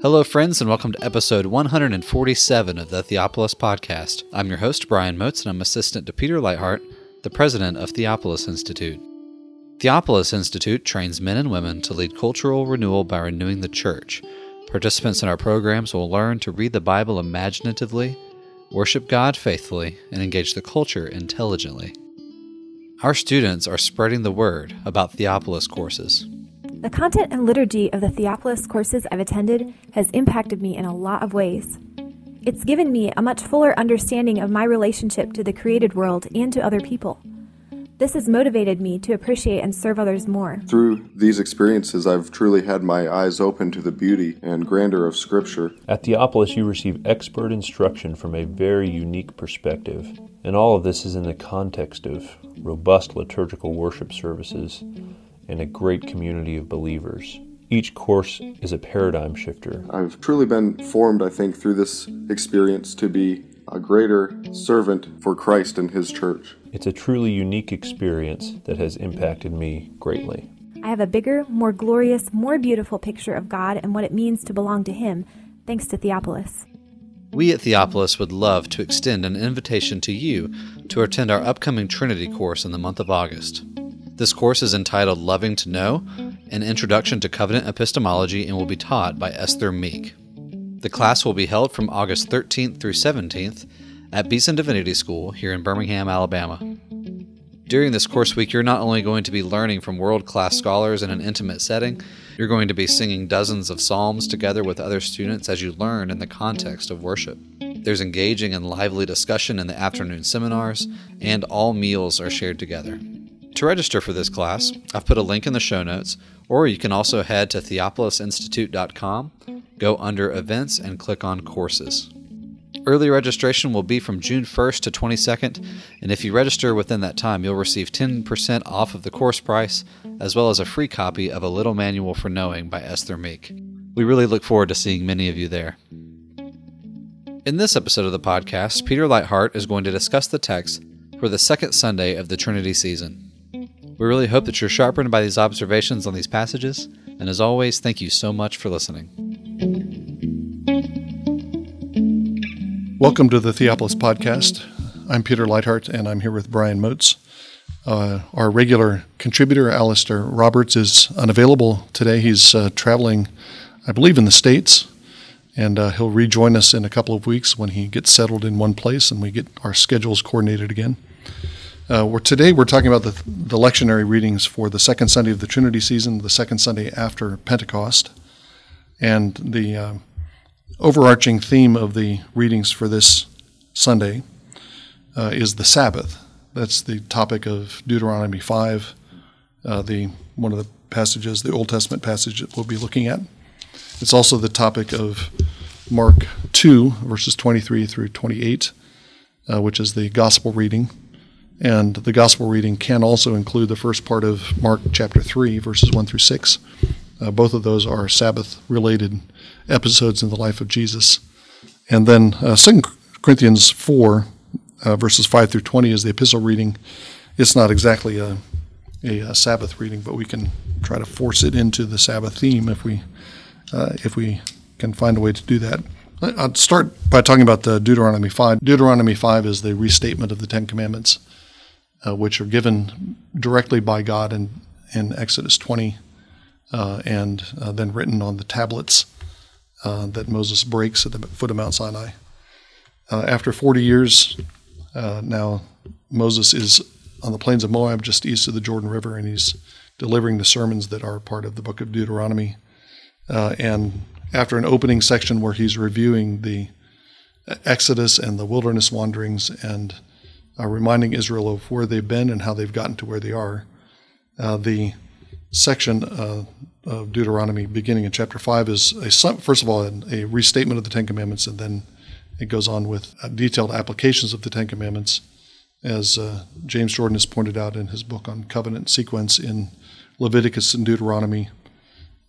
Hello, friends, and welcome to episode 147 of the Theopolis Podcast. I'm your host, Brian Moats, and I'm assistant to Peter Leithart, the president of Theopolis Institute. Theopolis Institute trains men and women to lead cultural renewal by renewing the church. Participants in our programs will learn to read the Bible imaginatively, worship God faithfully, and engage the culture intelligently. Our students are spreading the word about Theopolis courses. The content and liturgy of the Theopolis courses I've attended has impacted me in a lot of ways. It's given me a much fuller understanding of my relationship to the created world and to other people. This has motivated me to appreciate and serve others more. Through these experiences, I've truly had my eyes open to the beauty and grandeur of Scripture. At Theopolis, you receive expert instruction from a very unique perspective. And all of this is in the context of robust liturgical worship services and a great community of believers. Each course is a paradigm shifter. I've truly been formed, I think, through this experience to be a greater servant for Christ and His church. It's a truly unique experience that has impacted me greatly. I have a bigger, more glorious, more beautiful picture of God and what it means to belong to Him, thanks to Theopolis. We at Theopolis would love to extend an invitation to you to attend our upcoming Trinity course in the month of August. This course is entitled Loving to Know An Introduction to Covenant Epistemology and will be taught by Esther Meek. The class will be held from August 13th through 17th at Beeson Divinity School here in Birmingham, Alabama. During this course week, you're not only going to be learning from world class scholars in an intimate setting, you're going to be singing dozens of psalms together with other students as you learn in the context of worship. There's engaging and lively discussion in the afternoon seminars, and all meals are shared together. To register for this class, I've put a link in the show notes, or you can also head to theopolisinstitute.com, go under events, and click on courses. Early registration will be from June 1st to 22nd, and if you register within that time, you'll receive 10% off of the course price, as well as a free copy of A Little Manual for Knowing by Esther Meek. We really look forward to seeing many of you there. In this episode of the podcast, Peter Leithart is going to discuss the text for the second Sunday of the Trinity season. We really hope that you're sharpened by these observations on these passages, and as always, thank you so much for listening. Welcome to the Theopolis Podcast. I'm Peter Leithart, and I'm here with Brian Moats. Uh, our regular contributor, Alastair Roberts, is unavailable today. He's uh, traveling, I believe, in the States, and uh, he'll rejoin us in a couple of weeks when he gets settled in one place and we get our schedules coordinated again. Uh, we're, today we're talking about the, the lectionary readings for the second Sunday of the Trinity season, the second Sunday after Pentecost, and the uh, overarching theme of the readings for this Sunday uh, is the Sabbath. That's the topic of Deuteronomy 5, uh, the one of the passages, the Old Testament passage that we'll be looking at. It's also the topic of Mark 2, verses 23 through 28, uh, which is the gospel reading. And the gospel reading can also include the first part of Mark chapter 3, verses 1 through 6. Uh, both of those are Sabbath related episodes in the life of Jesus. And then uh, 2 Corinthians 4, uh, verses 5 through 20 is the epistle reading. It's not exactly a, a, a, Sabbath reading, but we can try to force it into the Sabbath theme if we, uh, if we can find a way to do that. I'll start by talking about the Deuteronomy 5. Deuteronomy 5 is the restatement of the Ten Commandments, uh, which are given directly by God in, in Exodus 20 uh, and uh, then written on the tablets uh, that Moses breaks at the foot of Mount Sinai. Uh, after 40 years, uh, now Moses is on the plains of Moab, just east of the Jordan River, and he's delivering the sermons that are part of the book of Deuteronomy. And after an opening section where he's reviewing the Exodus and the wilderness wanderings and reminding Israel of where they've been and how they've gotten to where they are, the section uh, of Deuteronomy, beginning in chapter 5, is a, first of all a restatement of the Ten Commandments, and then it goes on with uh, detailed applications of the Ten Commandments, as uh, James Jordan has pointed out in his book on covenant sequence in Leviticus and Deuteronomy.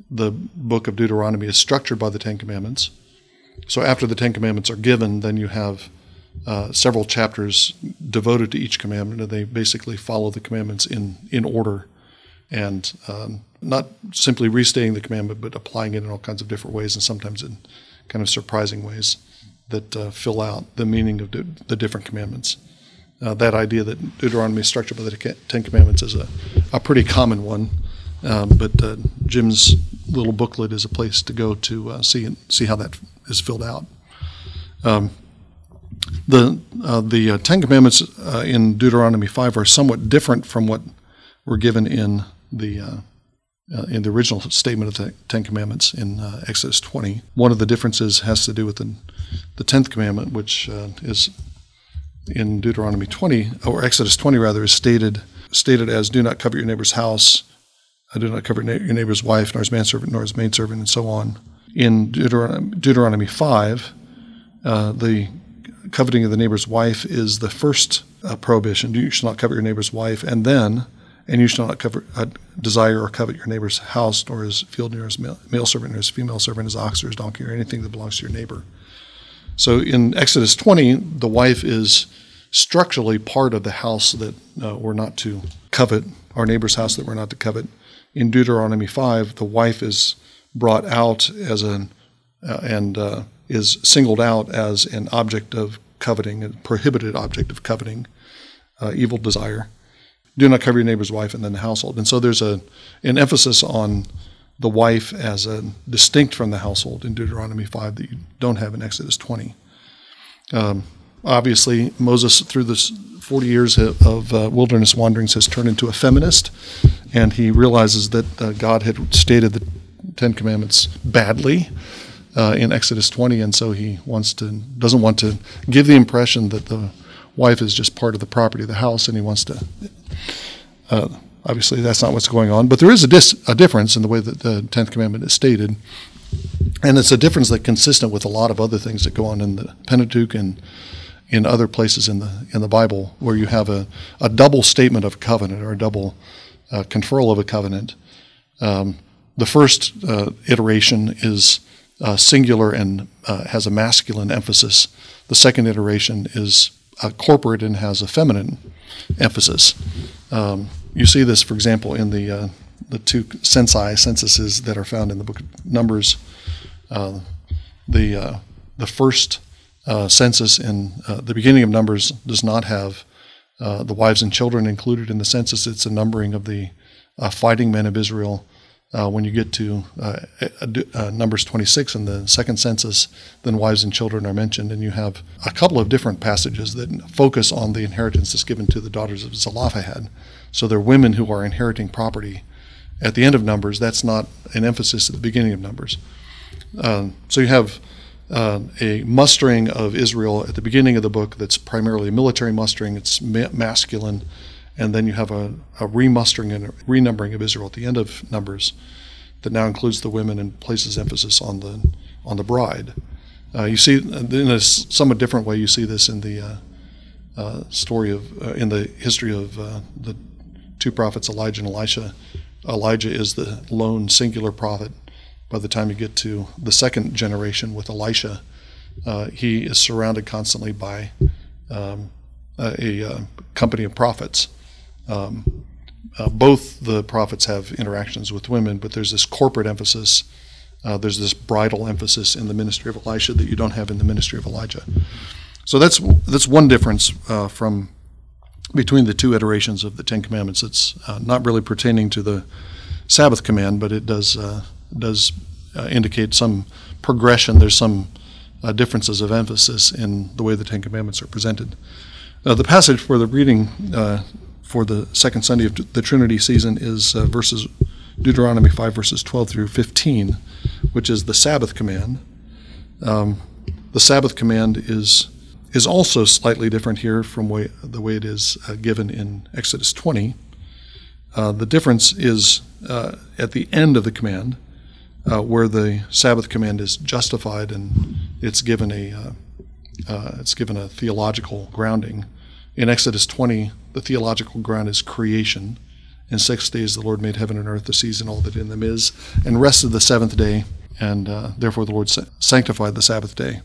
The book of Deuteronomy is structured by the Ten Commandments. So after the Ten Commandments are given, then you have uh, several chapters devoted to each commandment, and they basically follow the commandments in, in order and um, not simply restating the commandment, but applying it in all kinds of different ways, and sometimes in kind of surprising ways that uh, fill out the meaning of the different commandments. Uh, that idea that Deuteronomy is structured by the Ten Commandments is a, a pretty common one, um, but uh, Jim's little booklet is a place to go to uh, see see how that is filled out. Um, the uh, the uh, Ten Commandments in Deuteronomy five are somewhat different from what were given in the uh, in the original statement of the Ten Commandments in uh, Exodus 20. One of the differences has to do with the, the Tenth Commandment, which uh, is in Deuteronomy 20, or Exodus 20 rather, is stated stated as "Do not covet your neighbor's house, uh, do not covet your neighbor's wife, nor his manservant, nor his maidservant," and so on. In Deuteronomy, Deuteronomy 5, uh, the coveting of the neighbor's wife is the first uh, prohibition. You shall not covet your neighbor's wife, and then and you shall not cover, uh, desire or covet your neighbor's house, nor his field, nor his male, male servant, nor his female servant, his ox, or his donkey, or anything that belongs to your neighbor. So in Exodus 20, the wife is structurally part of the house that uh, we're not to covet, our neighbor's house that we're not to covet. In Deuteronomy 5, the wife is brought out as an uh, and uh, is singled out as an object of coveting, a prohibited object of coveting, uh, evil desire do not cover your neighbor's wife and then the household. And so there's a an emphasis on the wife as a distinct from the household in Deuteronomy 5 that you don't have in Exodus 20. Um, obviously, Moses, through this 40 years of uh, wilderness wanderings, has turned into a feminist, and he realizes that uh, God had stated the Ten Commandments badly. Uh, in Exodus 20, and so he wants to doesn't want to give the impression that the wife is just part of the property of the house, and he wants to. Uh, obviously, that's not what's going on, but there is a, dis- a difference in the way that the tenth commandment is stated, and it's a difference that's consistent with a lot of other things that go on in the Pentateuch and in other places in the in the Bible, where you have a, a double statement of covenant or a double uh, conferral of a covenant. Um, the first uh, iteration is uh, singular and uh, has a masculine emphasis. The second iteration is uh, corporate and has a feminine emphasis. Um, you see this, for example, in the uh, the two censi censuses that are found in the book of Numbers. Uh, the uh, the first census in the beginning of Numbers does not have the wives and children included in the census. It's a numbering of the fighting men of Israel uh, when you get to uh, uh, Numbers 26 in the second census, then wives and children are mentioned, and you have a couple of different passages that focus on the inheritance that's given to the daughters of Zelophehad. So they're women who are inheriting property. At the end of Numbers, that's not an emphasis at the beginning of Numbers. Um, so you have uh, a mustering of Israel at the beginning of the book that's primarily military mustering, it's ma- masculine and then you have a, a remustering and a renumbering of Israel at the end of Numbers that now includes the women and places emphasis on the on the bride. Uh, you see, in a somewhat different way, you see this in the uh, uh, story of uh, in the history of uh, the two prophets Elijah and Elisha. Elijah is the lone singular prophet. By the time you get to the second generation with Elisha, uh, he is surrounded constantly by um, a, a company of prophets um, uh, both the prophets have interactions with women, but there's this corporate emphasis. Uh, there's this bridal emphasis in the ministry of Elisha that you don't have in the ministry of Elijah. So that's that's one difference uh, from between the two iterations of the Ten Commandments. It's uh, not really pertaining to the Sabbath command, but it does uh, does uh, indicate some progression. There's some differences of emphasis in the way the Ten Commandments are presented. the passage for the reading for the second Sunday of the Trinity season is uh, verses Deuteronomy 5 verses 12 through 15, which is the Sabbath command. Um, the Sabbath command is is also slightly different here from way, the way it is uh, given in Exodus 20. Uh, the difference is uh, at the end of the command, uh, where the Sabbath command is justified and it's given a uh, it's given a theological grounding. In Exodus 20, the theological ground is creation. In six days the Lord made heaven and earth, the seas and all that in them is, and rested the seventh day, and uh, therefore the Lord sanctified the Sabbath day.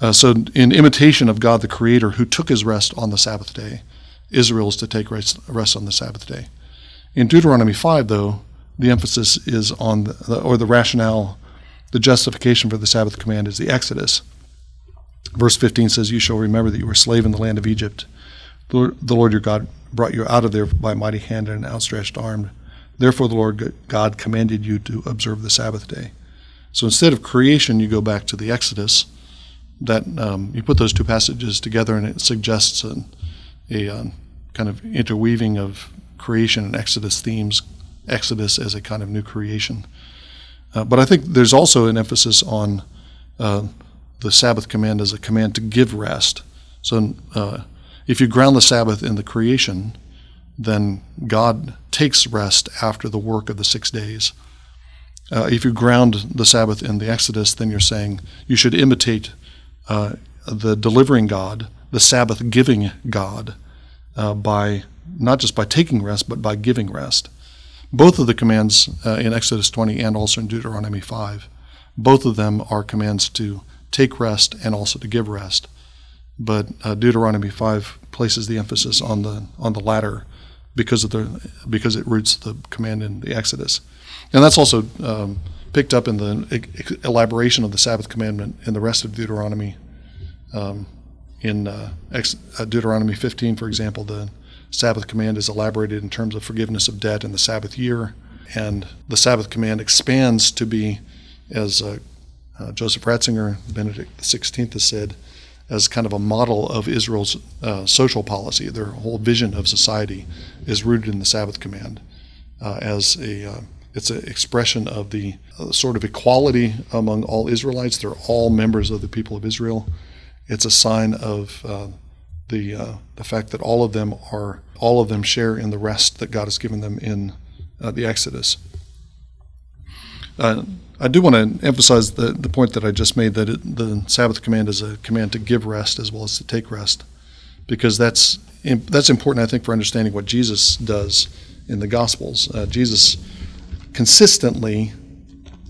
Uh, so, in imitation of God the Creator, who took his rest on the Sabbath day, Israel is to take rest, rest on the Sabbath day. In Deuteronomy 5, though, the emphasis is on the, or the rationale, the justification for the Sabbath command is the Exodus. Verse 15 says, You shall remember that you were a slave in the land of Egypt. The Lord your God brought you out of there by mighty hand and an outstretched arm. Therefore, the Lord God commanded you to observe the Sabbath day. So instead of creation, you go back to the Exodus. That um, you put those two passages together, and it suggests a, a uh, kind of interweaving of creation and Exodus themes. Exodus as a kind of new creation. Uh, but I think there's also an emphasis on uh, the Sabbath command as a command to give rest. So uh, if you ground the Sabbath in the creation, then God takes rest after the work of the six days. Uh, if you ground the Sabbath in the Exodus, then you're saying you should imitate uh, the delivering God, the Sabbath giving God, uh, by not just by taking rest, but by giving rest. Both of the commands uh, in Exodus 20 and also in Deuteronomy 5, both of them are commands to take rest and also to give rest. But uh, Deuteronomy 5 places the emphasis on the on the latter because of the because it roots the command in the Exodus, and that's also um, picked up in the elaboration of the Sabbath commandment in the rest of Deuteronomy. Um, in uh, uh, Deuteronomy 15, for example, the Sabbath command is elaborated in terms of forgiveness of debt in the Sabbath year, and the Sabbath command expands to be, as uh, uh Joseph Ratzinger, Benedict XVI, has said, as kind of a model of Israel's uh, social policy. Their whole vision of society is rooted in the Sabbath command uh, as a uh, it's an expression of the uh, sort of equality among all Israelites. They're all members of the people of Israel. It's a sign of uh, the uh, the fact that all of them are all of them share in the rest that God has given them in the Exodus. I do want to emphasize the, the point that I just made that it, the Sabbath command is a command to give rest as well as to take rest, because that's that's important, I think, for understanding what Jesus does in the Gospels. Uh, Jesus consistently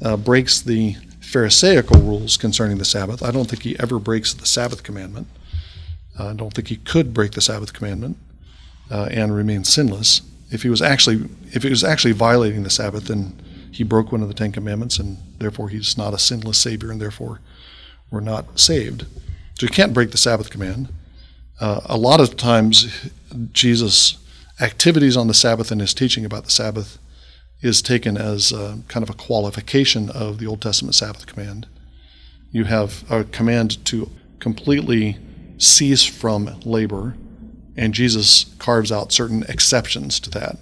uh, breaks the Pharisaical rules concerning the Sabbath. I don't think he ever breaks the Sabbath commandment. Uh, I don't think he could break the Sabbath commandment uh, and remain sinless. If he was actually if he was actually violating the Sabbath, then he broke one of the Ten Commandments, and therefore he's not a sinless Savior, and therefore we're not saved. So you can't break the Sabbath command. Uh, a lot of times, Jesus' activities on the Sabbath and his teaching about the Sabbath is taken as a, kind of a qualification of the Old Testament Sabbath command. You have a command to completely cease from labor, and Jesus carves out certain exceptions to that.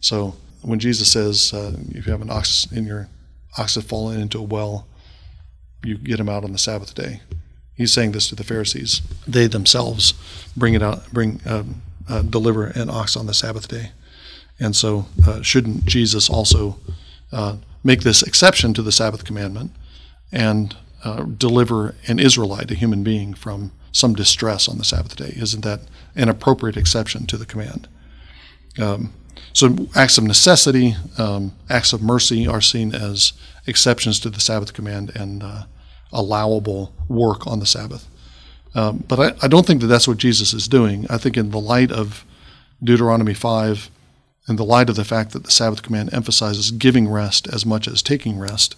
So when Jesus says, uh, if you have an ox in your ox has fallen into a well, you get him out on the Sabbath day. He's saying this to the Pharisees. They themselves bring it out, bring um, uh, deliver an ox on the Sabbath day, and so uh, shouldn't Jesus also uh, make this exception to the Sabbath commandment and uh, deliver an Israelite, a human being, from some distress on the Sabbath day? Isn't that an appropriate exception to the command? Um, so acts of necessity, um, acts of mercy are seen as exceptions to the Sabbath command and uh, allowable work on the Sabbath. Um, but I, I, don't think that that's what Jesus is doing. I think in the light of Deuteronomy 5, in the light of the fact that the Sabbath command emphasizes giving rest as much as taking rest,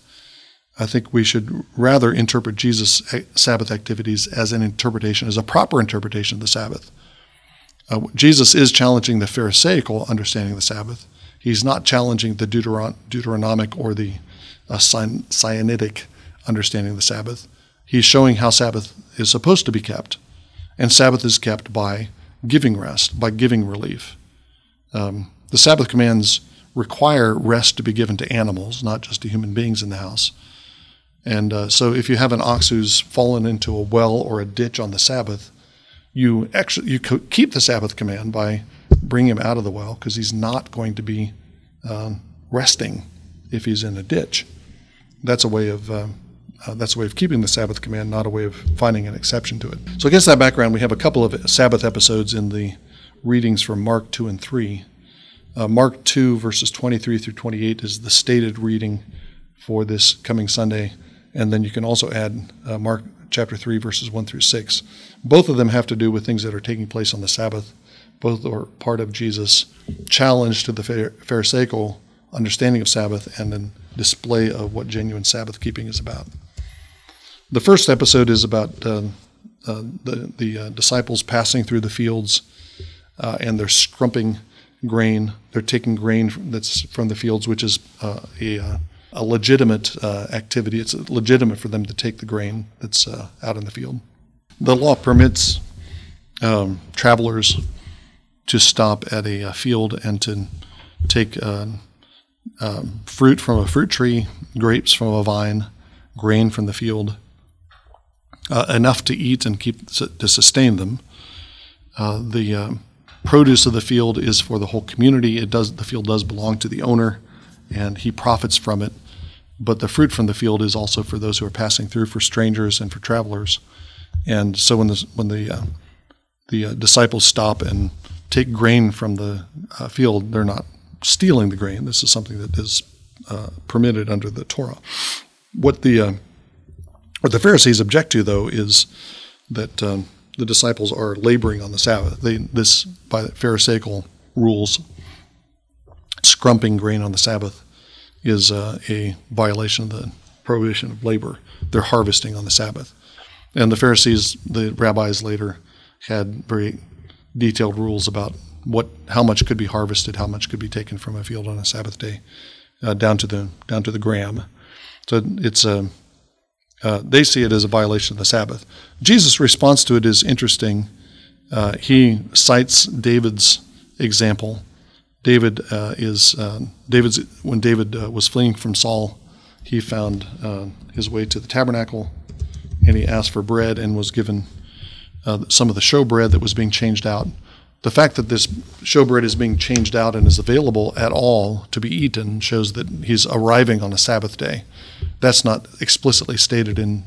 I think we should rather interpret Jesus' Sabbath activities as an interpretation, as a proper interpretation of the Sabbath. Uh, Jesus is challenging the Pharisaical understanding of the Sabbath. He's not challenging the Deuteron- Deuteronomic or the uh, Sinaitic understanding of the Sabbath. He's showing how Sabbath is supposed to be kept. And Sabbath is kept by giving rest, by giving relief. Um, the Sabbath commands require rest to be given to animals, not just to human beings in the house. And uh, so if you have an ox who's fallen into a well or a ditch on the Sabbath, you actually you keep the Sabbath command by bringing him out of the well because he's not going to be um, resting if he's in a ditch. That's a way of um, uh, that's a way of keeping the Sabbath command, not a way of finding an exception to it. So against that background, we have a couple of Sabbath episodes in the readings from Mark two and three. Uh, Mark two verses twenty three through twenty eight is the stated reading for this coming Sunday, and then you can also add uh, Mark chapter 3, verses 1 through 6. Both of them have to do with things that are taking place on the Sabbath. Both are part of Jesus' challenge to the Pharisaical understanding of Sabbath and then display of what genuine Sabbath keeping is about. The first episode is about uh, uh, the the uh, disciples passing through the fields, uh, and they're scrumping grain. They're taking grain that's from the fields, which is uh, a uh, a legitimate activity. It's legitimate for them to take the grain that's out in the field. The law permits um, travelers to stop at a, a, field and to take um, fruit from a fruit tree, grapes from a vine, grain from the field, uh, enough to eat and keep to sustain them. Uh, the uh, produce of the field is for the whole community. It does the field does belong to the owner, and he profits from it. But the fruit from the field is also for those who are passing through, for strangers and for travelers. And so when the when the uh, the uh, disciples stop and take grain from the uh, field, they're not stealing the grain. This is something that is permitted under the Torah. What the what the Pharisees object to, though, is that um, the disciples are laboring on the Sabbath. They, this, by the Pharisaical rules, scrumping grain on the Sabbath is uh, a violation of the prohibition of labor. They're harvesting on the Sabbath. And the Pharisees, the rabbis later, had very detailed rules about what, how much could be harvested, how much could be taken from a field on a Sabbath day, uh, down to the down to the gram. So it's a uh, they see it as a violation of the Sabbath. Jesus' response to it is interesting. Uh, he cites David's example. David uh, is uh, David's when David uh, was fleeing from Saul, he found uh, his way to the tabernacle, and he asked for bread and was given some of the showbread that was being changed out. The fact that this showbread is being changed out and is available at all to be eaten shows that he's arriving on a Sabbath day that's not explicitly stated in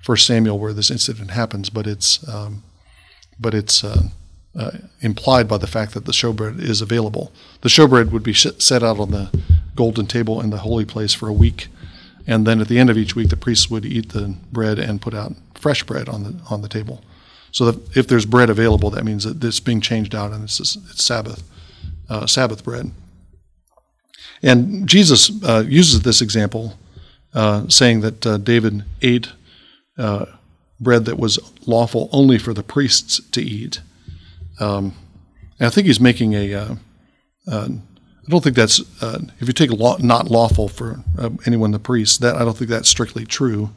First Samuel where this incident happens, but it's um, but it's uh, uh, implied by the fact that the showbread is available. The showbread would be set out on the golden table in the holy place for a week, and then at the end of each week, the priests would eat the bread and put out fresh bread on the on the table. So if there's bread available, that means that it's being changed out and it's, it's Sabbath uh, Sabbath bread. And Jesus uh, uses this example uh, saying that uh, David ate uh, bread that was lawful only for the priests to eat. Um, and I think he's making a. Uh, uh, I don't think that's if you take law, not lawful for anyone the priest. That I don't think that's strictly true,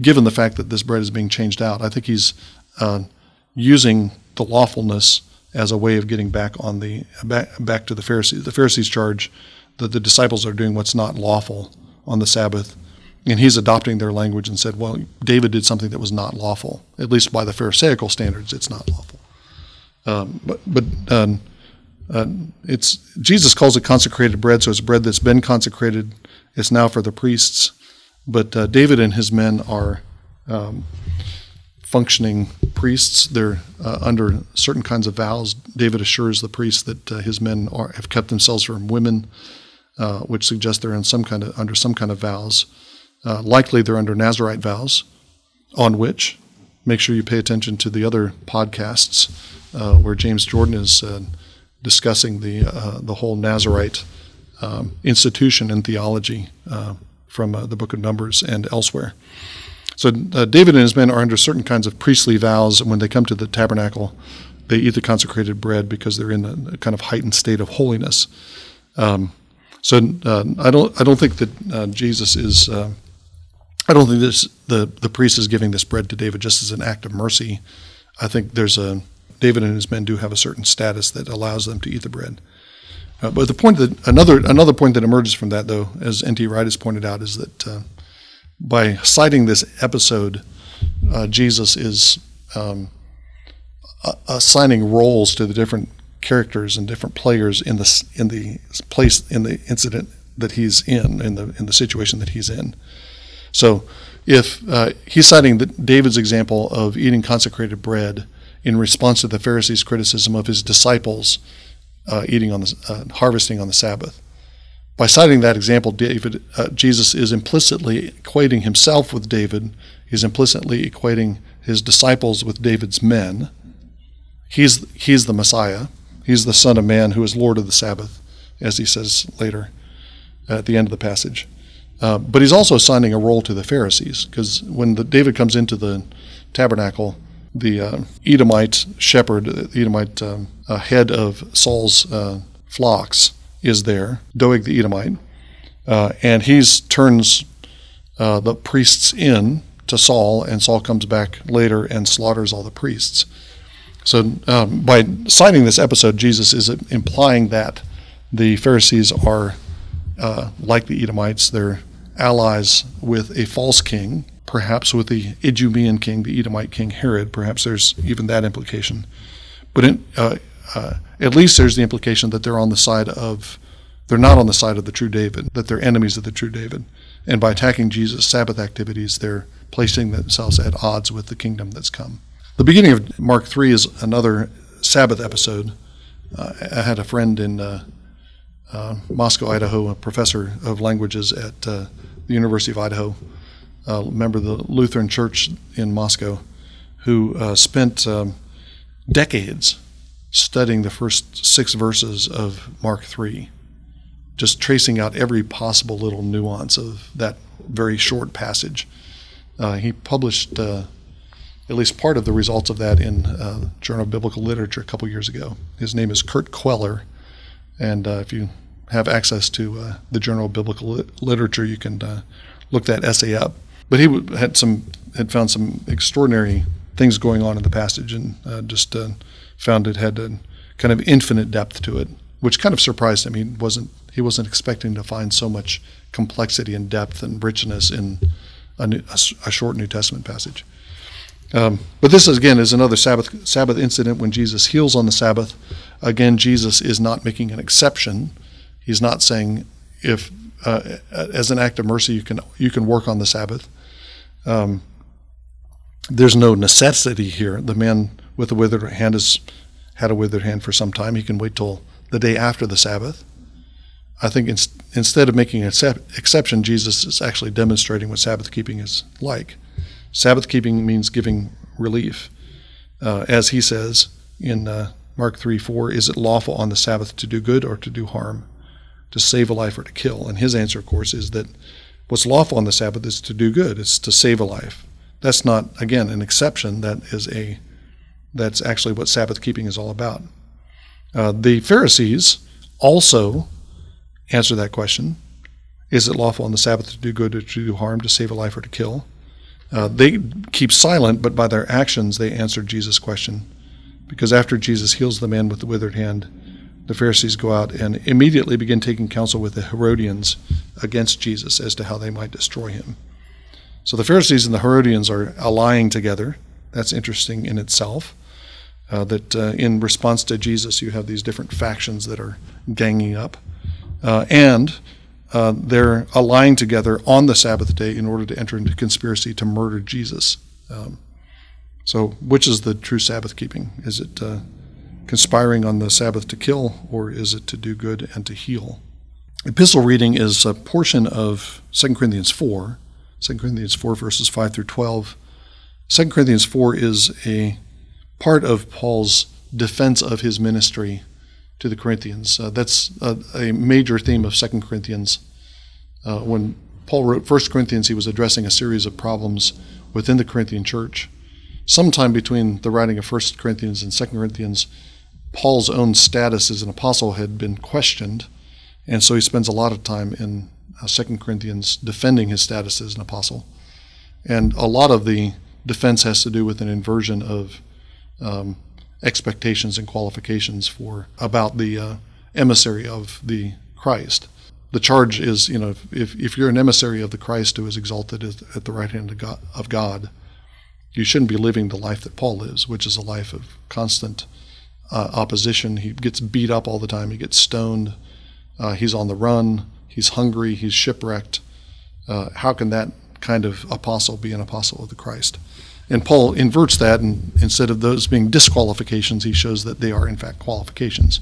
given the fact that this bread is being changed out. I think he's using the lawfulness as a way of getting back on the back, back to the Pharisees. The Pharisees charge that the disciples are doing what's not lawful on the Sabbath. And he's adopting their language and said, well, David did something that was not lawful. At least by the Pharisaical standards, it's not lawful. Um, but but um, uh, it's Jesus calls it consecrated bread, so it's bread that's been consecrated. It's now for the priests. But uh, David and his men are um, functioning priests. They're uh, under certain kinds of vows. David assures the priests that uh, his men are, have kept themselves from women uh, which suggests they're in some kind of under some kind of vows. Uh, likely they're under Nazarite vows, on which make sure you pay attention to the other podcasts uh, where James Jordan is uh, discussing the uh, the whole Nazarite um, institution and theology from the Book of Numbers and elsewhere. So David and his men are under certain kinds of priestly vows, and when they come to the tabernacle, they eat the consecrated bread because they're in a kind of heightened state of holiness. Um, so uh, I don't I don't think that uh, Jesus is. Uh, I don't think this the the priest is giving this bread to David just as an act of mercy. I think there's a David and his men do have a certain status that allows them to eat the bread. Uh, but the point that another another point that emerges from that, though, as N.T. Wright has pointed out, is that uh, by citing this episode, uh, Jesus is um, assigning roles to the different characters and different players in the in the place in the incident that he's in in the in the situation that he's in. So, if uh, he's citing the, David's example of eating consecrated bread in response to the Pharisees' criticism of his disciples uh, eating on the uh, harvesting on the Sabbath, by citing that example, David uh, Jesus is implicitly equating himself with David. He's implicitly equating his disciples with David's men. He's he's the Messiah. He's the Son of Man who is Lord of the Sabbath, as he says later. at the end of the passage. Uh, but he's also assigning a role to the Pharisees because when the, David comes into the tabernacle, the uh, Edomite shepherd, the Edomite um, uh, head of Saul's uh, flocks, is there, Doeg the Edomite, uh, and he turns uh, the priests in to Saul, and Saul comes back later and slaughters all the priests. So, um, by citing this episode, Jesus is implying that the Pharisees are uh, like the Edomites, they're allies with a false king, perhaps with the Idumean king, the Edomite king Herod. Perhaps there's even that implication. But in, uh, uh, at least there's the implication that they're on the side of, they're not on the side of the true David, that they're enemies of the true David. And by attacking Jesus' Sabbath activities, they're placing themselves at odds with the kingdom that's come. The beginning of Mark 3 is another Sabbath episode. Uh, I had a friend in uh, uh, Moscow, Idaho, a professor of languages at uh, the University of Idaho, a member of the Lutheran Church in Moscow, who uh, spent um, decades studying the first six verses of Mark 3, just tracing out every possible little nuance of that very short passage. Uh, he published uh, at least part of the results of that in uh, Journal of Biblical Literature a couple years ago. His name is Kurt Queller, and uh, if you have access to uh, the Journal of Biblical Literature, you can uh, look that essay up. But he had some had found some extraordinary things going on in the passage, and uh, just uh, found it had a kind of infinite depth to it, which kind of surprised him. He wasn't he wasn't expecting to find so much complexity and depth and richness in a, new, a, a short New Testament passage. Um, but this is, again is another Sabbath Sabbath incident when Jesus heals on the Sabbath. Again, Jesus is not making an exception. He's not saying if uh, as an act of mercy you can you can work on the Sabbath. Um, there's no necessity here. The man with the withered hand has had a withered hand for some time. He can wait till the day after the Sabbath. I think in, instead of making an exception, Jesus is actually demonstrating what Sabbath keeping is like. Sabbath keeping means giving relief. Uh, as he says in uh, Mark 3 4, is it lawful on the Sabbath to do good or to do harm, to save a life or to kill? And his answer, of course, is that what's lawful on the Sabbath is to do good, it's to save a life. That's not, again, an exception. That is a that's actually what Sabbath keeping is all about. Uh, the Pharisees also answer that question Is it lawful on the Sabbath to do good or to do harm, to save a life or to kill? Uh, they keep silent, but by their actions they answer Jesus' question. Because after Jesus heals the man with the withered hand, the Pharisees go out and immediately begin taking counsel with the Herodians against Jesus as to how they might destroy him. So the Pharisees and the Herodians are allying together. That's interesting in itself. Uh, that uh, in response to Jesus, you have these different factions that are ganging up. Uh, and uh, they're allying together on the Sabbath day in order to enter into conspiracy to murder Jesus. Um, so, which is the true Sabbath keeping? Is it uh, conspiring on the Sabbath to kill, or is it to do good and to heal? Epistle reading is a portion of 2 Corinthians 4, 2 Corinthians 4, verses 5 through 12. 2 Corinthians 4 is a part of Paul's defense of his ministry to the Corinthians. Uh, that's a, a, major theme of Second Corinthians. Uh, when Paul wrote First Corinthians, he was addressing a series of problems within the Corinthian church. Sometime between the writing of First Corinthians and Second Corinthians, Paul's own status as an apostle had been questioned, and so he spends a lot of time in uh, Second Corinthians defending his status as an apostle. And a lot of the defense has to do with an inversion of um, expectations and qualifications for about the uh, emissary of the Christ. The charge is, you know, if, if you're an emissary of the Christ who is exalted at the right hand of God, of God, you shouldn't be living the life that Paul lives, which is a life of constant uh, opposition. He gets beat up all the time. He gets stoned. Uh, he's on the run. He's hungry. He's shipwrecked. Uh, how can that kind of apostle be an apostle of the Christ? And Paul inverts that, and instead of those being disqualifications, he shows that they are in fact qualifications.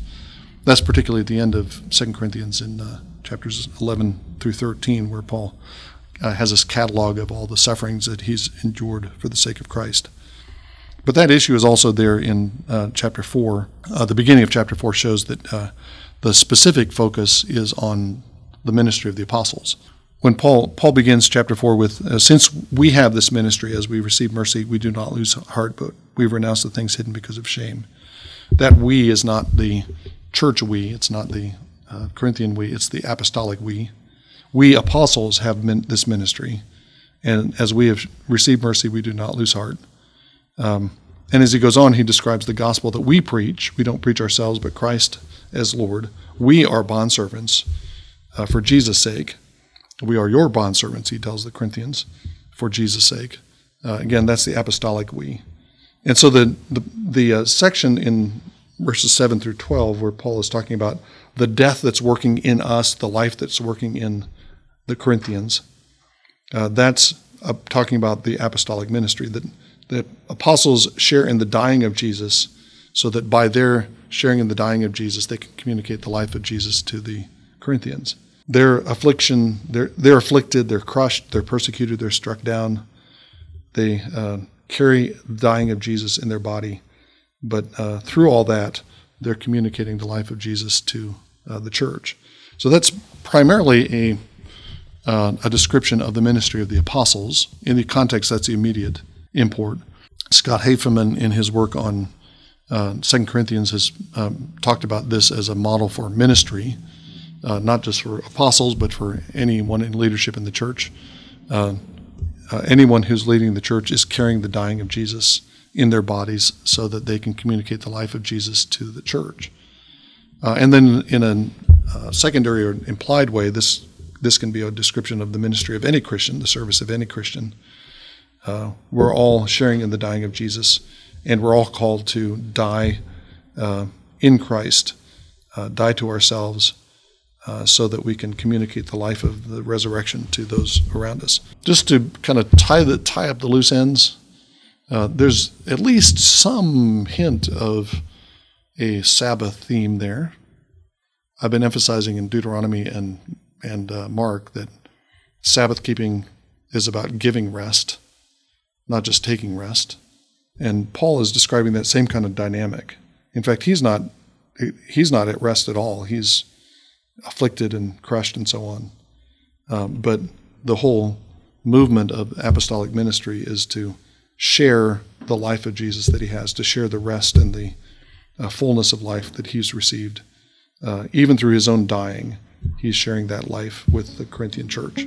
That's particularly at the end of 2 Corinthians in uh, chapters 11 through 13, where Paul uh, has this catalog of all the sufferings that he's endured for the sake of Christ. But that issue is also there in uh, chapter 4. Uh, the beginning of chapter 4 shows that uh, the specific focus is on the ministry of the apostles. When Paul Paul begins chapter four with, uh, "Since we have this ministry, as we receive mercy, we do not lose heart, but we renounce the things hidden because of shame." That we is not the church we; it's not the uh, Corinthian we; it's the apostolic we. We apostles have min- this ministry, and as we have received mercy, we do not lose heart. Um, and as he goes on, he describes the gospel that we preach. We don't preach ourselves, but Christ as Lord. We are bondservants uh, for Jesus' sake. We are your bondservants, he tells the Corinthians, for Jesus' sake. Uh, again, that's the apostolic we. And so the, the, the uh, section in verses 7 through 12, where Paul is talking about the death that's working in us, the life that's working in the Corinthians, uh, that's uh, talking about the apostolic ministry. That the apostles share in the dying of Jesus, so that by their sharing in the dying of Jesus, they can communicate the life of Jesus to the Corinthians. Their affliction, they're, they're afflicted, they're crushed, they're persecuted, they're struck down. They uh, carry the dying of Jesus in their body. But uh, through all that, they're communicating the life of Jesus to uh, the church. So that's primarily a, uh, a description of the ministry of the apostles. In the context, that's the immediate import. Scott Hafemann, in his work on uh, Second Corinthians, has um, talked about this as a model for ministry, uh, not just for apostles, but for anyone in leadership in the church. Uh, uh, anyone who's leading the church is carrying the dying of Jesus in their bodies so that they can communicate the life of Jesus to the church. Uh, and then, in a uh, secondary or implied way, this this can be a description of the ministry of any Christian, the service of any Christian. Uh, we're all sharing in the dying of Jesus, and we're all called to die uh, in Christ, uh, die to ourselves, uh, so that we can communicate the life of the resurrection to those around us. Just to kind of tie the tie up the loose ends, uh, there's at least some hint of a Sabbath theme there. I've been emphasizing in Deuteronomy and and uh, Mark that Sabbath keeping is about giving rest, not just taking rest. And Paul is describing that same kind of dynamic. In fact, he's not he's not at rest at all. He's afflicted and crushed and so on. Um, but the whole movement of apostolic ministry is to share the life of Jesus that he has, to share the rest and the uh, fullness of life that he's received. Uh, even through his own dying, he's sharing that life with the Corinthian church.